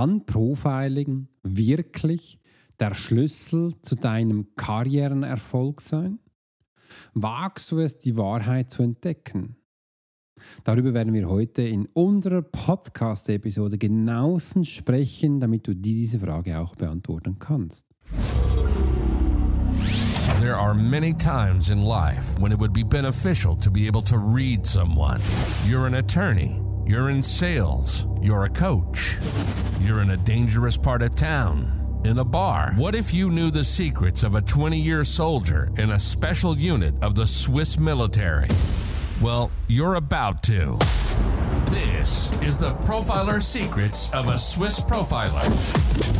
Kann Profiling wirklich der Schlüssel zu deinem Karrierenerfolg sein? Wagst du es, die Wahrheit zu entdecken? Darüber werden wir heute in unserer Podcast-Episode genauestens sprechen, damit du diese Frage auch beantworten kannst. There are many times in life when it would be beneficial to be able to read someone. You're an attorney, you're in sales, you're a coach, you're in a dangerous part of town in a bar. What if you knew the secrets of a 20 year soldier in a special unit of the Swiss military? Well, you're about to. This is the Profiler Secrets of a Swiss Profiler.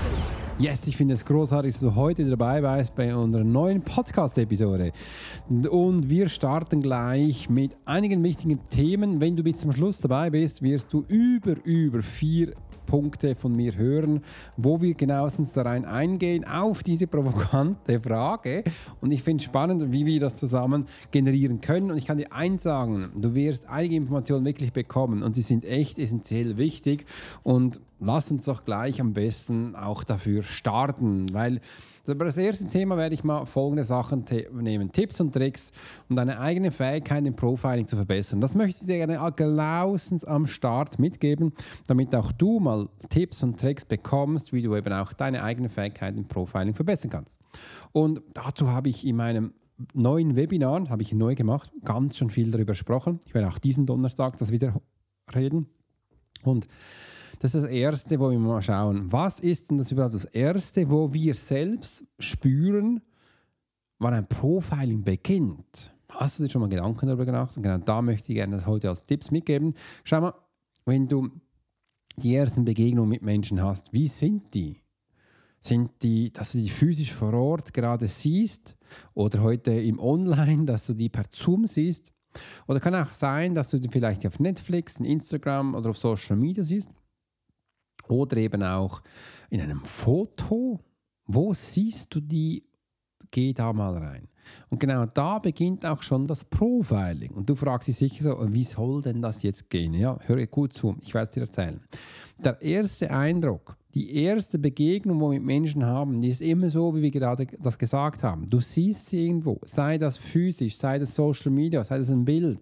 Yes, ich finde es großartig, dass du heute dabei bist bei unserer neuen Podcast-Episode. Und wir starten gleich mit einigen wichtigen Themen. Wenn du bis zum Schluss dabei bist, wirst du über, über vier Punkte von mir hören, wo wir genauestens da rein eingehen auf diese provokante Frage. Und ich finde es spannend, wie wir das zusammen generieren können. Und ich kann dir eins sagen, du wirst einige Informationen wirklich bekommen und sie sind echt essentiell wichtig. Und lass uns doch gleich am besten auch dafür starten, weil aber das erste Thema werde ich mal folgende Sachen nehmen: Tipps und Tricks, um deine eigene Fähigkeit im Profiling zu verbessern. Das möchte ich dir gerne genauestens am Start mitgeben, damit auch du mal Tipps und Tricks bekommst, wie du eben auch deine eigene Fähigkeit im Profiling verbessern kannst. Und dazu habe ich in meinem neuen Webinar, habe ich neu gemacht, ganz schon viel darüber gesprochen. Ich werde auch diesen Donnerstag das wieder reden. Und das ist das Erste, wo wir mal schauen, was ist denn das überhaupt das Erste, wo wir selbst spüren, wann ein Profiling beginnt. Hast du dir schon mal Gedanken darüber gemacht? Und genau da möchte ich gerne das heute als Tipps mitgeben. Schau mal, wenn du die ersten Begegnungen mit Menschen hast, wie sind die? Sind die, dass du die physisch vor Ort gerade siehst oder heute im Online, dass du die per Zoom siehst? Oder kann auch sein, dass du die vielleicht auf Netflix, in Instagram oder auf Social Media siehst? Oder eben auch in einem Foto. Wo siehst du die? Geh da mal rein. Und genau da beginnt auch schon das Profiling. Und du fragst dich sicher so, wie soll denn das jetzt gehen? Ja, höre gut zu, ich werde es dir erzählen. Der erste Eindruck, die erste Begegnung, wo wir mit Menschen haben, die ist immer so, wie wir gerade das gesagt haben. Du siehst sie irgendwo, sei das physisch, sei das Social Media, sei das ein Bild,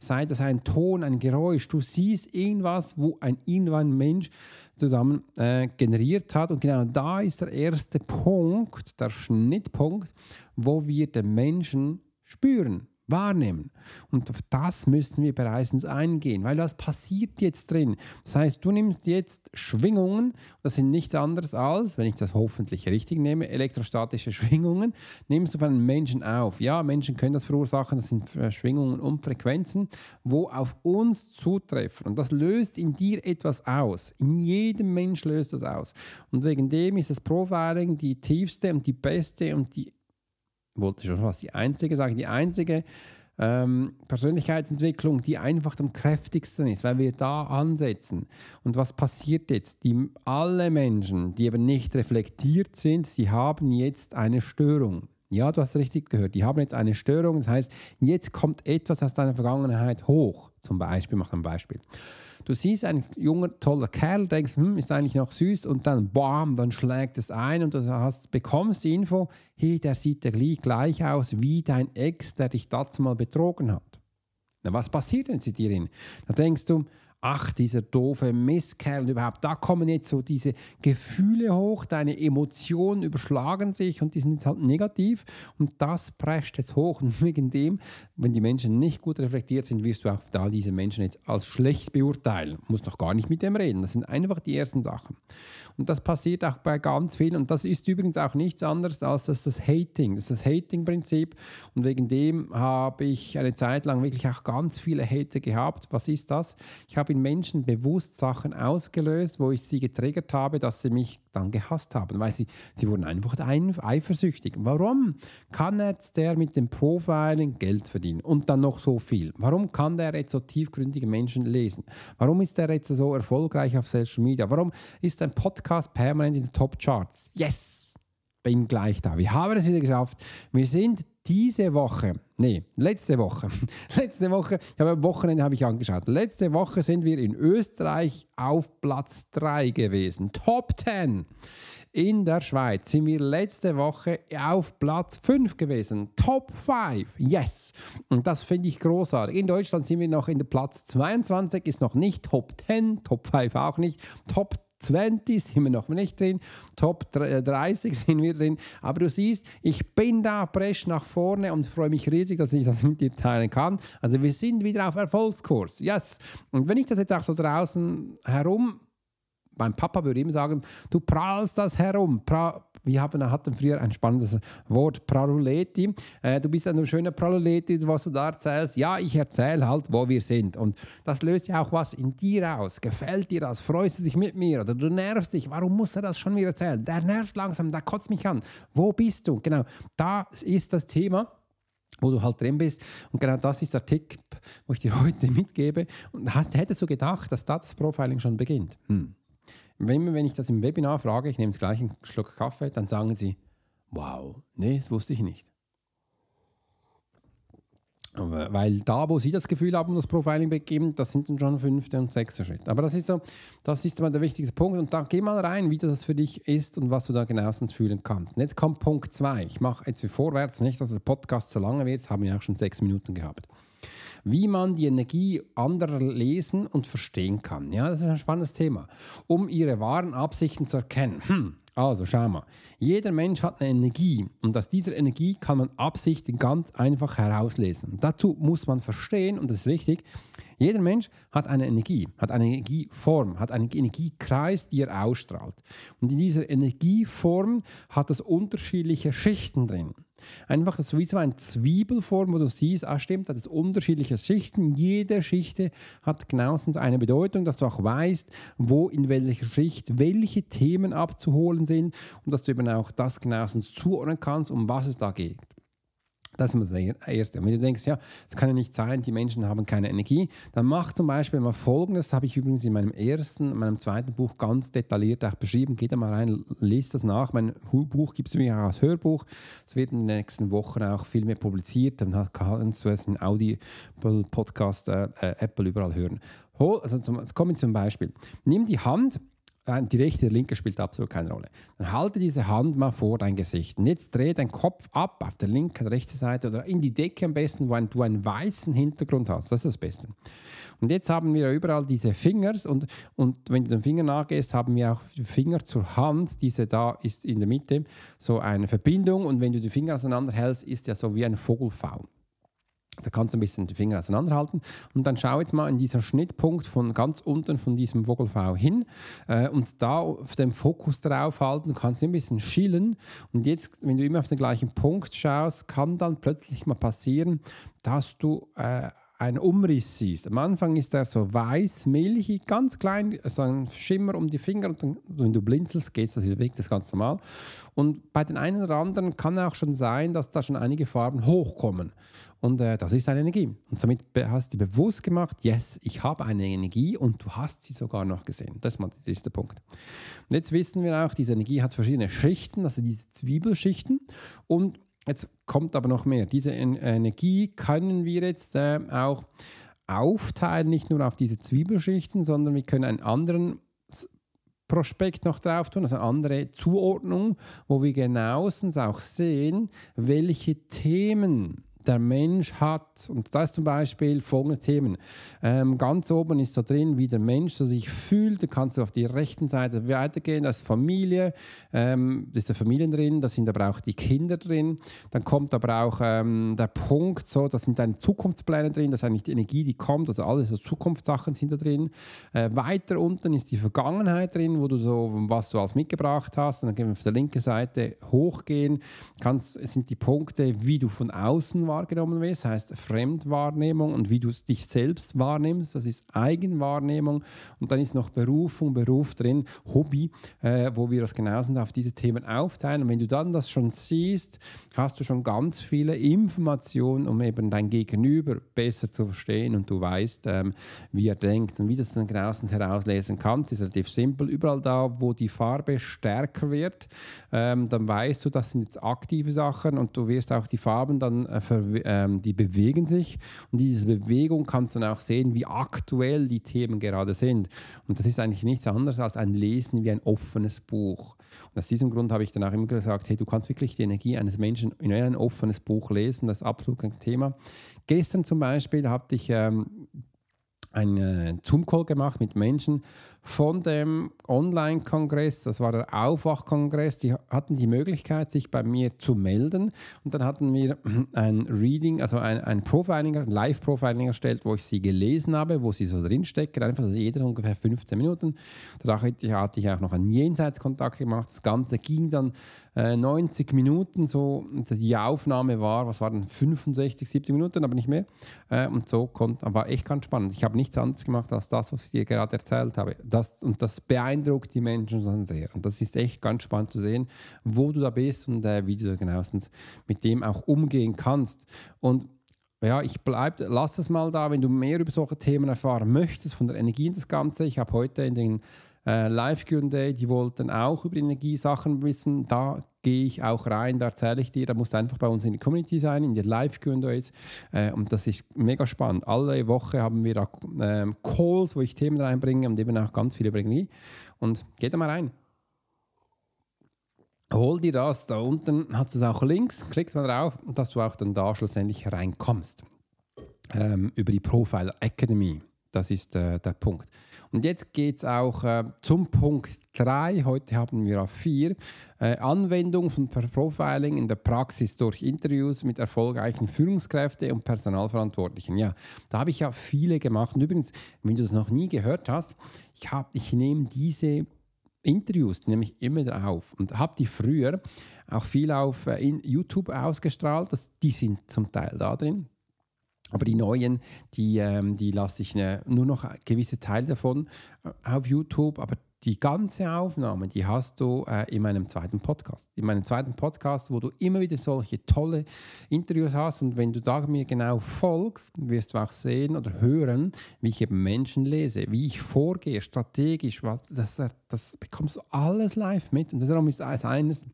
sei das ein Ton, ein Geräusch. Du siehst irgendwas, wo ein irgendwann Mensch zusammen äh, generiert hat. Und genau da ist der erste Punkt, der Schnittpunkt, wo wir den Menschen spüren wahrnehmen. Und auf das müssen wir bereits eingehen, weil das passiert jetzt drin. Das heißt, du nimmst jetzt Schwingungen, das sind nichts anderes als, wenn ich das hoffentlich richtig nehme, elektrostatische Schwingungen, nimmst du von einem Menschen auf. Ja, Menschen können das verursachen, das sind Schwingungen und Frequenzen, wo auf uns zutreffen. Und das löst in dir etwas aus. In jedem Mensch löst das aus. Und wegen dem ist das Profiling die tiefste und die beste und die wollte schon fast die einzige sagen, die einzige ähm, Persönlichkeitsentwicklung, die einfach am kräftigsten ist, weil wir da ansetzen. Und was passiert jetzt? Die, alle Menschen, die eben nicht reflektiert sind, sie haben jetzt eine Störung. Ja, du hast richtig gehört. Die haben jetzt eine Störung. Das heißt, jetzt kommt etwas aus deiner Vergangenheit hoch. Zum Beispiel, mach ein Beispiel. Du siehst einen junger, toller Kerl, denkst, hm, ist eigentlich noch süß und dann bam, dann schlägt es ein und du hast, bekommst die Info, hey, der sieht ja gleich, aus wie dein Ex, der dich dazu mal betrogen hat. Na, was passiert denn zu dir? Da denkst du, ach, dieser doofe Mistkerl überhaupt, da kommen jetzt so diese Gefühle hoch, deine Emotionen überschlagen sich und die sind jetzt halt negativ und das prescht jetzt hoch und wegen dem, wenn die Menschen nicht gut reflektiert sind, wirst du auch da diese Menschen jetzt als schlecht beurteilen. Du musst noch gar nicht mit dem reden, das sind einfach die ersten Sachen. Und das passiert auch bei ganz vielen und das ist übrigens auch nichts anderes als das, das Hating, das das Hating-Prinzip und wegen dem habe ich eine Zeit lang wirklich auch ganz viele Hater gehabt. Was ist das? Ich habe in Menschen bewusst Sachen ausgelöst, wo ich sie getriggert habe, dass sie mich dann gehasst haben, weil sie, sie wurden einfach ein, eifersüchtig. Warum kann jetzt der mit dem Profiling Geld verdienen und dann noch so viel? Warum kann der jetzt so tiefgründige Menschen lesen? Warum ist der jetzt so erfolgreich auf Social Media? Warum ist ein Podcast permanent in den Top Charts? Yes! Bin gleich da. Wir haben es wieder geschafft. Wir sind diese Woche, nee, letzte Woche, letzte Woche, ich habe am Wochenende habe ich angeschaut. Letzte Woche sind wir in Österreich auf Platz 3 gewesen. Top 10. In der Schweiz sind wir letzte Woche auf Platz 5 gewesen. Top 5. Yes. Und das finde ich großartig. In Deutschland sind wir noch in der Platz 22, ist noch nicht Top 10, Top 5 auch nicht. Top 20 sind wir noch nicht drin, Top 30 sind wir drin. Aber du siehst, ich bin da presch nach vorne und freue mich riesig, dass ich das mit dir teilen kann. Also wir sind wieder auf Erfolgskurs. Yes. Und wenn ich das jetzt auch so draußen herum mein Papa würde immer sagen, du prahlst das herum. Pra wir haben, hatten früher ein spannendes Wort, Praluleti. Äh, du bist ein schöner Praluleti, was du da erzählst. Ja, ich erzähle halt, wo wir sind. Und das löst ja auch was in dir aus. Gefällt dir das? Freust du dich mit mir? Oder du nervst dich? Warum muss er das schon wieder erzählen? Der nervt langsam, der kotzt mich an. Wo bist du? Genau, da ist das Thema wo du halt drin bist. Und genau das ist der Tipp, wo ich dir heute mitgebe. Und hast, hättest du gedacht, dass da das Profiling schon beginnt? Hm. Wenn, wenn ich das im Webinar frage, ich nehme jetzt gleich einen Schluck Kaffee, dann sagen sie, wow, nee, das wusste ich nicht. Weil da, wo sie das Gefühl haben, das Profiling begeben, das sind dann schon fünfte und sechste Schritt. Aber das ist so, das ist mal der wichtigste Punkt. Und da geh mal rein, wie das für dich ist und was du da genauestens fühlen kannst. Und jetzt kommt Punkt zwei. Ich mache jetzt vorwärts, nicht, dass der Podcast so lange wird. Jetzt haben wir auch schon sechs Minuten gehabt wie man die Energie anderer lesen und verstehen kann. Ja, das ist ein spannendes Thema, um ihre wahren Absichten zu erkennen. Hm. Also schau mal, jeder Mensch hat eine Energie und aus dieser Energie kann man Absichten ganz einfach herauslesen. Dazu muss man verstehen, und das ist wichtig, jeder Mensch hat eine Energie, hat eine Energieform, hat einen Energiekreis, die er ausstrahlt. Und in dieser Energieform hat es unterschiedliche Schichten drin. Einfach so wie so eine Zwiebelform, wo du siehst, ah stimmt, das ist unterschiedliche Schichten. Jede Schicht hat genauestens eine Bedeutung, dass du auch weißt, wo in welcher Schicht welche Themen abzuholen sind und dass du eben auch das genauestens zuordnen kannst, um was es da geht. Das ist das Erste. Und wenn du denkst, ja, es kann ja nicht sein, die Menschen haben keine Energie, dann mach zum Beispiel mal Folgendes, das habe ich übrigens in meinem ersten, meinem zweiten Buch ganz detailliert auch beschrieben. Geht da mal rein, lest das nach. Mein Buch gibt es übrigens auch als Hörbuch. Es wird in den nächsten Wochen auch viel mehr publiziert. Dann kannst du es in Audio-Podcast, äh, äh, Apple überall hören. Hol, also zum, kommen zum Beispiel. Nimm die Hand die rechte, die linke spielt absolut keine Rolle. Dann halte diese Hand mal vor dein Gesicht. Und jetzt dreh deinen Kopf ab auf der linken, rechten Seite oder in die Decke am besten, wo du einen weißen Hintergrund hast. Das ist das Beste. Und jetzt haben wir überall diese Fingers und, und wenn du den Finger nachgehst, haben wir auch die Finger zur Hand. Diese da ist in der Mitte so eine Verbindung und wenn du die Finger auseinanderhältst, ist ja so wie ein Vogelfaun. Da kannst du ein bisschen die Finger auseinanderhalten. Und dann schau jetzt mal in dieser Schnittpunkt von ganz unten von diesem Vogelfau hin äh, und da auf dem Fokus drauf halten, kannst du ein bisschen schillen und jetzt, wenn du immer auf den gleichen Punkt schaust, kann dann plötzlich mal passieren, dass du äh, einen Umriss siehst. Am Anfang ist er so weiß, milchig, ganz klein, so ein Schimmer um die Finger und dann, wenn du blinzelst, geht das wieder weg, das ist ganz normal. Und bei den einen oder anderen kann auch schon sein, dass da schon einige Farben hochkommen. Und äh, das ist eine Energie. Und somit hast du bewusst gemacht, yes, ich habe eine Energie und du hast sie sogar noch gesehen. Das ist mal der erste Punkt. Und jetzt wissen wir auch, diese Energie hat verschiedene Schichten, also diese Zwiebelschichten. Und Jetzt kommt aber noch mehr. Diese Energie können wir jetzt äh, auch aufteilen, nicht nur auf diese Zwiebelschichten, sondern wir können einen anderen Prospekt noch drauf tun, also eine andere Zuordnung, wo wir genauestens auch sehen, welche Themen der Mensch hat, und das ist zum Beispiel folgende Themen. Ähm, ganz oben ist da drin, wie der Mensch so sich fühlt. Da kannst du auf die rechten Seite weitergehen. Da ist Familie, ähm, da ist der Familien drin, da sind aber auch die Kinder drin. Dann kommt aber auch ähm, der Punkt, so, da sind deine Zukunftspläne drin, das ist eigentlich die Energie, die kommt, also alle so Zukunftssachen sind da drin. Äh, weiter unten ist die Vergangenheit drin, wo du so, was du alles mitgebracht hast. Und dann gehen wir auf der linken Seite hochgehen, kannst, sind die Punkte, wie du von außen wahrgenommen wirst, heißt Fremdwahrnehmung und wie du dich selbst wahrnimmst, das ist Eigenwahrnehmung und dann ist noch Berufung, Beruf drin, Hobby, äh, wo wir das genauso auf diese Themen aufteilen und wenn du dann das schon siehst, hast du schon ganz viele Informationen, um eben dein Gegenüber besser zu verstehen und du weißt, ähm, wie er denkt und wie du das dann genauestens herauslesen kannst, ist relativ simpel. Überall da, wo die Farbe stärker wird, ähm, dann weißt du, das sind jetzt aktive Sachen und du wirst auch die Farben dann, äh, ähm, die bewegen sich und diese Bewegung kannst du dann auch sehen, wie aktuell die Themen gerade sind. Und das ist eigentlich nichts anderes als ein Lesen wie ein offenes Buch. Und aus diesem Grund habe ich dann auch immer gesagt, hey, du kannst wirklich die Energie eines Menschen in ein offenes Buch lesen, das ist absolut ein Thema. Gestern zum Beispiel hatte ich ähm, einen Zoom-Call gemacht mit Menschen von dem Online-Kongress, das war der Aufwachkongress, die hatten die Möglichkeit, sich bei mir zu melden und dann hatten wir ein Reading, also ein, ein Profiling, ein Live-Profiling erstellt, wo ich sie gelesen habe, wo sie so drinstecken, einfach also jeder ungefähr 15 Minuten. Danach hatte ich auch noch einen Jenseitskontakt gemacht, das Ganze ging dann 90 äh, Minuten, so die Aufnahme war, was waren 65, 70 Minuten, aber nicht mehr. Äh, und so konnte, war echt ganz spannend. Ich habe nichts anderes gemacht als das, was ich dir gerade erzählt habe das, und das beeindruckt die Menschen schon sehr. Und das ist echt ganz spannend zu sehen, wo du da bist und äh, wie du genauestens mit dem auch umgehen kannst. Und ja, ich bleib, lass es mal da, wenn du mehr über solche Themen erfahren möchtest, von der Energie in das Ganze. Ich habe heute in den äh, Live Day, die wollten auch über Energiesachen wissen. Da gehe ich auch rein, da erzähle ich dir, da musst du einfach bei uns in die Community sein, in der Live Days. Äh, und das ist mega spannend. Alle Woche haben wir da äh, Calls, wo ich Themen reinbringe und eben auch ganz viele Energie. Und geh da mal rein. Hol dir das, da unten hat es auch Links, klick mal drauf, dass du auch dann da schlussendlich reinkommst. Ähm, über die Profile Academy. Das ist äh, der Punkt. Und jetzt geht es auch äh, zum Punkt 3. Heute haben wir auf 4. Äh, Anwendung von Profiling in der Praxis durch Interviews mit erfolgreichen Führungskräften und Personalverantwortlichen. Ja, da habe ich ja viele gemacht. Und übrigens, wenn du das noch nie gehört hast, ich, ich nehme diese Interviews, die nehme ich immer auf und habe die früher auch viel auf äh, YouTube ausgestrahlt. Das, die sind zum Teil da drin. Aber die neuen, die, ähm, die lasse ich ne, nur noch gewisse Teile davon äh, auf YouTube. Aber die ganze Aufnahme, die hast du äh, in meinem zweiten Podcast. In meinem zweiten Podcast, wo du immer wieder solche tolle Interviews hast. Und wenn du da mir genau folgst, wirst du auch sehen oder hören, wie ich eben Menschen lese, wie ich vorgehe, strategisch. Was, das, das bekommst du alles live mit. Und darum ist eines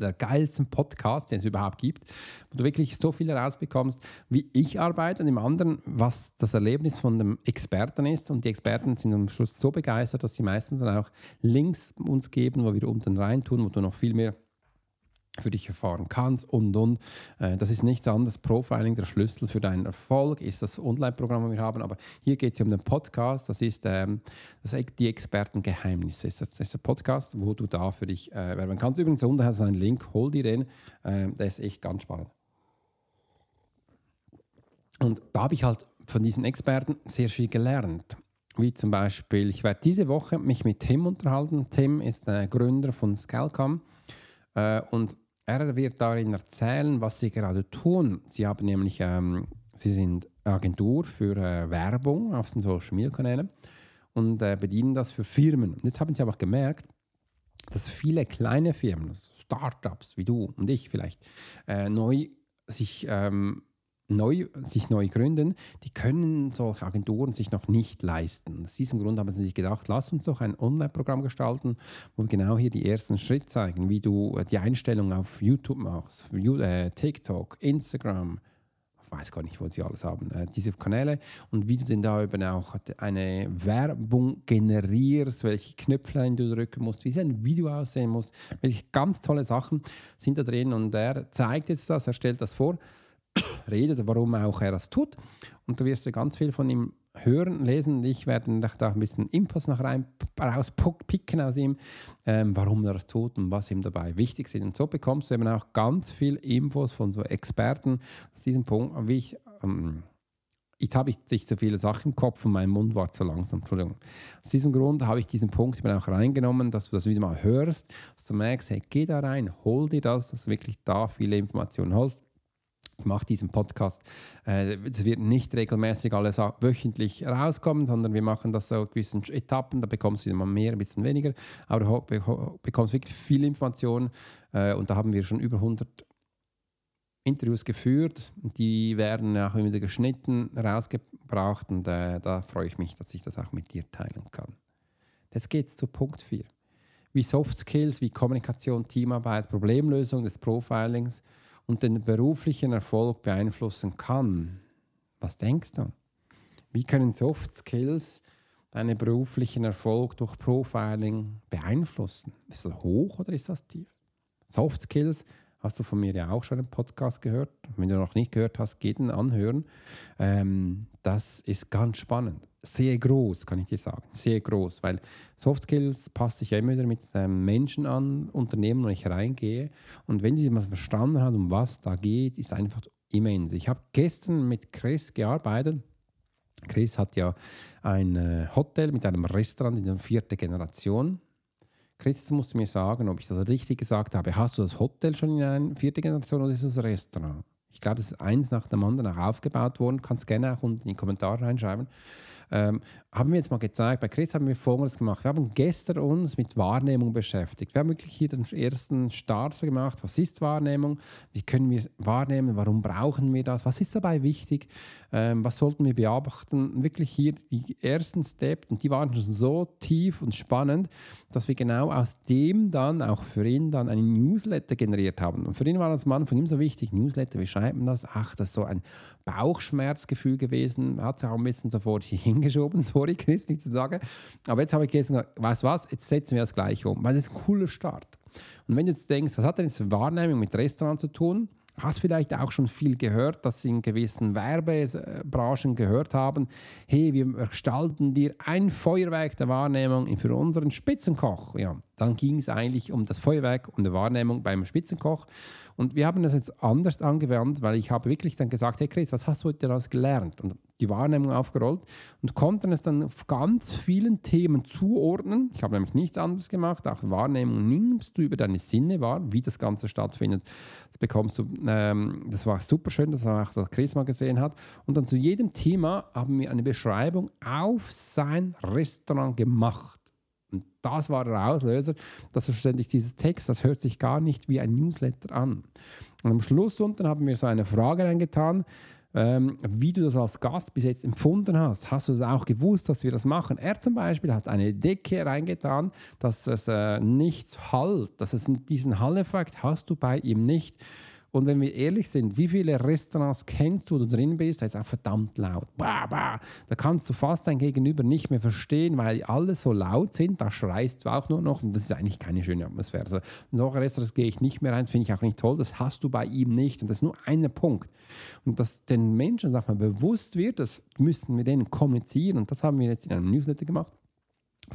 der geilsten Podcast, den es überhaupt gibt, wo du wirklich so viel herausbekommst, wie ich arbeite und im anderen, was das Erlebnis von dem Experten ist. Und die Experten sind am Schluss so begeistert, dass sie meistens dann auch Links uns geben, wo wir unten rein tun, wo du noch viel mehr für dich erfahren kannst und und. Äh, das ist nichts anderes. Profiling, der Schlüssel für deinen Erfolg, ist das Online-Programm, das wir haben. Aber hier geht es um den Podcast. Das ist, ähm, das die Expertengeheimnisse. Das ist der Podcast, wo du da für dich äh, werben kannst. Übrigens, unten hast du einen Link. Hol dir den. Äh, der ist echt ganz spannend. Und da habe ich halt von diesen Experten sehr viel gelernt. Wie zum Beispiel, ich werde diese Woche mich mit Tim unterhalten. Tim ist der Gründer von Scalcom. Äh, und er wird darin erzählen, was sie gerade tun. Sie haben nämlich, ähm, sie sind Agentur für äh, Werbung auf den Social Media Kanälen und äh, bedienen das für Firmen. Und jetzt haben sie aber gemerkt, dass viele kleine Firmen, Startups wie du und ich vielleicht, äh, neu sich ähm, neu, sich neu gründen, die können solche Agenturen sich noch nicht leisten. Aus diesem Grund haben sie sich gedacht, lass uns doch ein Online-Programm gestalten, wo wir genau hier die ersten Schritte zeigen, wie du äh, die Einstellung auf YouTube machst, äh, TikTok, Instagram, ich weiß gar nicht, wo sie alles haben, äh, diese Kanäle und wie du denn da eben auch eine Werbung generierst, welche Knöpflein du drücken musst, wie ein Video aussehen muss. Welche ganz tolle Sachen sind da drin und er zeigt jetzt das, er stellt das vor redet, warum auch er das tut. Und du wirst ja ganz viel von ihm hören, lesen. Ich werde da ein bisschen Inputs noch rein rauspicken aus ihm, ähm, warum er das tut und was ihm dabei wichtig ist. Und so bekommst du eben auch ganz viel Infos von so Experten aus diesem Punkt, wie ich. Ähm, jetzt habe ich nicht so viele Sachen im Kopf und mein Mund war zu langsam. Entschuldigung. Aus diesem Grund habe ich diesen Punkt eben auch reingenommen, dass du das wieder mal hörst, dass du merkst, hey, geh da rein, hol dir das, dass du wirklich da viele Informationen holst Ich mache diesen Podcast. Äh, das wird nicht regelmäßig alles wöchentlich rauskommen, sondern wir machen das so in gewissen Etappen. Da bekommst du immer mehr, ein bisschen weniger, aber du bekommst wirklich viel Information. Äh, und da haben wir schon über 100 Interviews geführt. Die werden auch wieder geschnitten, rausgebracht und äh, da freue ich mich, dass ich das auch mit dir teilen kann. Jetzt geht es zu Punkt 4. Wie Soft Skills, wie Kommunikation, Teamarbeit, Problemlösung des Profilings und den beruflichen Erfolg beeinflussen kann. Was denkst du? Wie können Soft Skills deinen beruflichen Erfolg durch Profiling beeinflussen? Ist das hoch oder ist das tief? Soft Skills hast du von mir ja auch schon im Podcast gehört. Wenn du noch nicht gehört hast, geh den anhören. Ähm, das ist ganz spannend. Sehr groß, kann ich dir sagen. Sehr groß, weil Soft Skills passe ich ja immer wieder mit ähm, Menschen an, Unternehmen, wo ich reingehe. Und wenn die mal verstanden haben, um was da geht, ist einfach immens. Ich habe gestern mit Chris gearbeitet. Chris hat ja ein äh, Hotel mit einem Restaurant in der vierten Generation Chris musst du mir sagen, ob ich das richtig gesagt habe. Hast du das Hotel schon in einer vierten Generation oder ist es das Restaurant? Ich glaube, es ist eins nach dem anderen auch aufgebaut worden. Kannst gerne auch unten in die Kommentare reinschreiben ähm, haben wir jetzt mal gezeigt, bei Chris haben wir Folgendes gemacht. Wir haben gestern uns mit Wahrnehmung beschäftigt. Wir haben wirklich hier den ersten Starter gemacht. Was ist Wahrnehmung? Wie können wir wahrnehmen? Warum brauchen wir das? Was ist dabei wichtig? Ähm, was sollten wir beachten? Wirklich hier die ersten Steps und die waren schon so tief und spannend, dass wir genau aus dem dann auch für ihn dann einen Newsletter generiert haben. Und für ihn war das am Anfang immer so wichtig, Newsletter, wie schreibt man das? Ach, das ist so ein Bauchschmerzgefühl gewesen, hat sich auch ein bisschen sofort hier hingeschoben, sorry Chris, nicht zu sagen. Aber jetzt habe ich gesagt, weißt du was, jetzt setzen wir das gleich um, weil das ist ein cooler Start. Und wenn du jetzt denkst, was hat denn jetzt Wahrnehmung mit Restaurant zu tun? Hast vielleicht auch schon viel gehört, dass sie in gewissen Werbebranchen gehört haben, hey, wir gestalten dir ein Feuerwerk der Wahrnehmung für unseren Spitzenkoch. Ja, dann ging es eigentlich um das Feuerwerk und die Wahrnehmung beim Spitzenkoch. Und wir haben das jetzt anders angewandt, weil ich habe wirklich dann gesagt, hey Chris, was hast du heute alles gelernt? Und die Wahrnehmung aufgerollt und konnten es dann auf ganz vielen Themen zuordnen. Ich habe nämlich nichts anderes gemacht. Auch Wahrnehmung nimmst du über deine Sinne wahr, wie das Ganze stattfindet. Das bekommst du, ähm, das war super schön, dass auch das Chris mal gesehen hat. Und dann zu jedem Thema haben wir eine Beschreibung auf sein Restaurant gemacht. Und das war der Auslöser, dass verständlich dieses Text, das hört sich gar nicht wie ein Newsletter an. Und am Schluss unten haben wir so eine Frage reingetan, ähm, wie du das als Gast bis jetzt empfunden hast. Hast du es auch gewusst, dass wir das machen? Er zum Beispiel hat eine Decke reingetan, dass es äh, nichts halt, dass es diesen Hall-Effekt hast du bei ihm nicht. Und wenn wir ehrlich sind, wie viele Restaurants kennst du, wo du drin bist, da ist auch verdammt laut. Bah, bah. Da kannst du fast dein Gegenüber nicht mehr verstehen, weil alle so laut sind. Da schreist du auch nur noch. Und das ist eigentlich keine schöne Atmosphäre. Also, in solche Restaurants gehe ich nicht mehr rein. Das finde ich auch nicht toll. Das hast du bei ihm nicht. Und das ist nur ein Punkt. Und dass den Menschen, sag mal, bewusst wird, das müssen wir denen kommunizieren. Und das haben wir jetzt in einem Newsletter gemacht.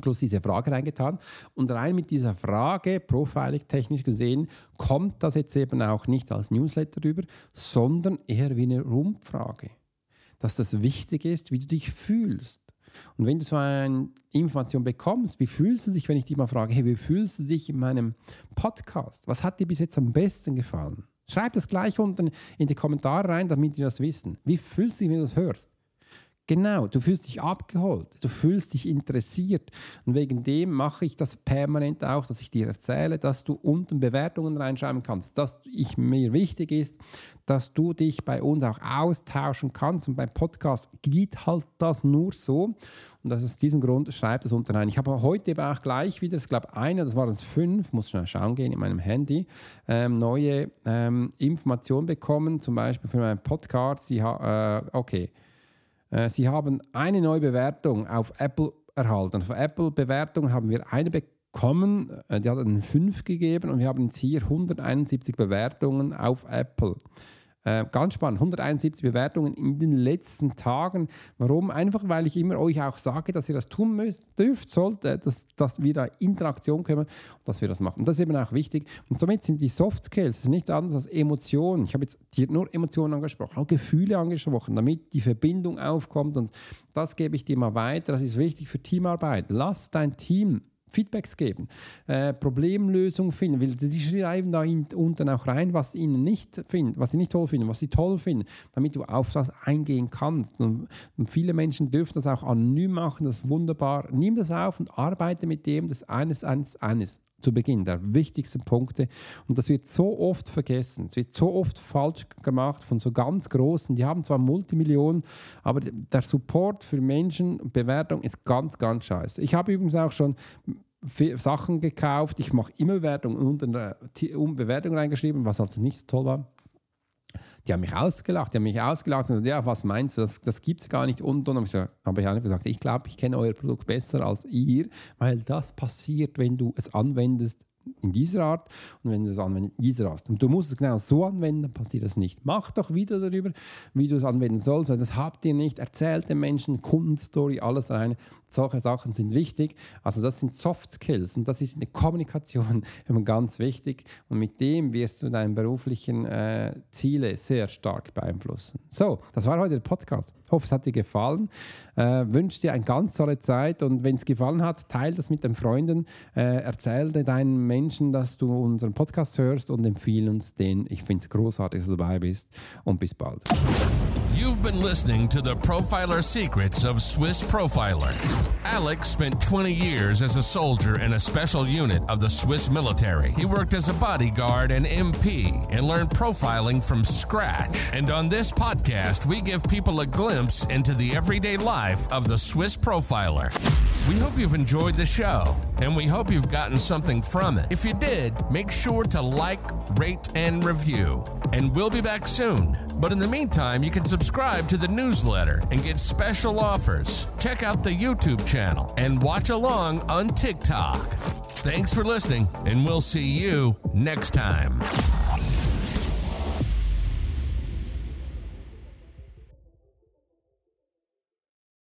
Schluss diese Frage reingetan. Und rein mit dieser Frage, profiling technisch gesehen, kommt das jetzt eben auch nicht als Newsletter rüber, sondern eher wie eine Rumpfrage. Dass das wichtig ist, wie du dich fühlst. Und wenn du so eine Information bekommst, wie fühlst du dich, wenn ich dich mal frage, hey, wie fühlst du dich in meinem Podcast? Was hat dir bis jetzt am besten gefallen? Schreib das gleich unten in die Kommentare rein, damit wir das wissen. Wie fühlst du dich, wenn du das hörst? Genau, du fühlst dich abgeholt, du fühlst dich interessiert. Und wegen dem mache ich das permanent auch, dass ich dir erzähle, dass du unten Bewertungen reinschreiben kannst, dass ich, mir wichtig ist, dass du dich bei uns auch austauschen kannst. Und beim Podcast geht halt das nur so. Und aus diesem Grund schreib das unten rein. Ich habe heute eben auch gleich wieder, ich glaube eine, das waren es fünf, muss schnell schauen gehen in meinem Handy, ähm, neue ähm, Informationen bekommen, zum Beispiel für meinen Podcast. Sie äh, okay sie haben eine neue Bewertung auf Apple erhalten. Von Apple-Bewertungen haben wir eine bekommen, äh, die hat einen 5 gegeben und wir haben jetzt hier 171 Bewertungen auf Apple. Äh, ganz spannend, 171 Bewertungen in den letzten Tagen. Warum? Einfach, weil ich immer euch auch sage, dass ihr das tun müsst, dürft, sollt, äh, dass, dass wir da Interaktion kommen und dass wir das machen. Und das ist eben auch wichtig. Und somit sind die Soft Skills nichts anderes als Emotionen. Ich habe jetzt nur Emotionen angesprochen, auch Gefühle angesprochen, damit die Verbindung aufkommt. Und das gebe ich dir mal weiter. Das ist wichtig für Teamarbeit. Lass dein Team Feedbacks geben, äh, Problemlösungen finden, weil sie schreiben da unten auch rein, was ihnen nicht finden, was sie nicht toll finden, was sie toll finden, damit du auf das eingehen kannst. Und, und viele Menschen dürfen das auch anonym machen, das ist wunderbar. Nimm das auf und arbeite mit dem, das eines, eines, eines zu Beginn, der wichtigsten Punkte. Und das wird so oft vergessen. Es wird so oft falsch gemacht von so ganz Großen. Die haben zwar Multimillionen, aber der Support für Menschen, Bewertung ist ganz, ganz scheiße. Ich habe übrigens auch schon Sachen gekauft. Ich mache immer Bewertungen unter Bewertung reingeschrieben, was halt nicht so toll war. Die haben mich ausgelacht, die haben mich ausgelacht und gesagt, ja, was meinst du, das, das gibt es gar nicht und und. und habe ich einfach gesagt, ich glaube, ich kenne euer Produkt besser als ihr, weil das passiert, wenn du es anwendest in dieser Art und wenn du es anwendest in dieser Art. Und du musst es genau so anwenden, dann passiert das nicht. Mach doch wieder darüber, wie du es anwenden sollst, weil das habt ihr nicht. Erzählt den Menschen Kundenstory, alles rein. Solche Sachen sind wichtig. Also das sind Soft Skills und das ist in der Kommunikation immer ganz wichtig und mit dem wirst du deine beruflichen äh, Ziele sehr stark beeinflussen. So, das war heute der Podcast. Ich hoffe, es hat dir gefallen. Äh, wünsche dir eine ganz tolle Zeit und wenn es gefallen hat, teile das mit deinen Freunden. Äh, erzähl deinen Menschen, dass du unseren Podcast hörst und empfehle uns den. Ich finde es großartig, dass du dabei bist und bis bald. You've been listening to the Profiler Secrets of Swiss Profiler. Alex spent 20 years as a soldier in a special unit of the Swiss military. He worked as a bodyguard and MP and learned profiling from scratch. And on this podcast, we give people a glimpse into the everyday life of the Swiss Profiler. We hope you've enjoyed the show, and we hope you've gotten something from it. If you did, make sure to like, rate, and review. And we'll be back soon. But in the meantime, you can subscribe to the newsletter and get special offers. Check out the YouTube channel and watch along on TikTok. Thanks for listening, and we'll see you next time.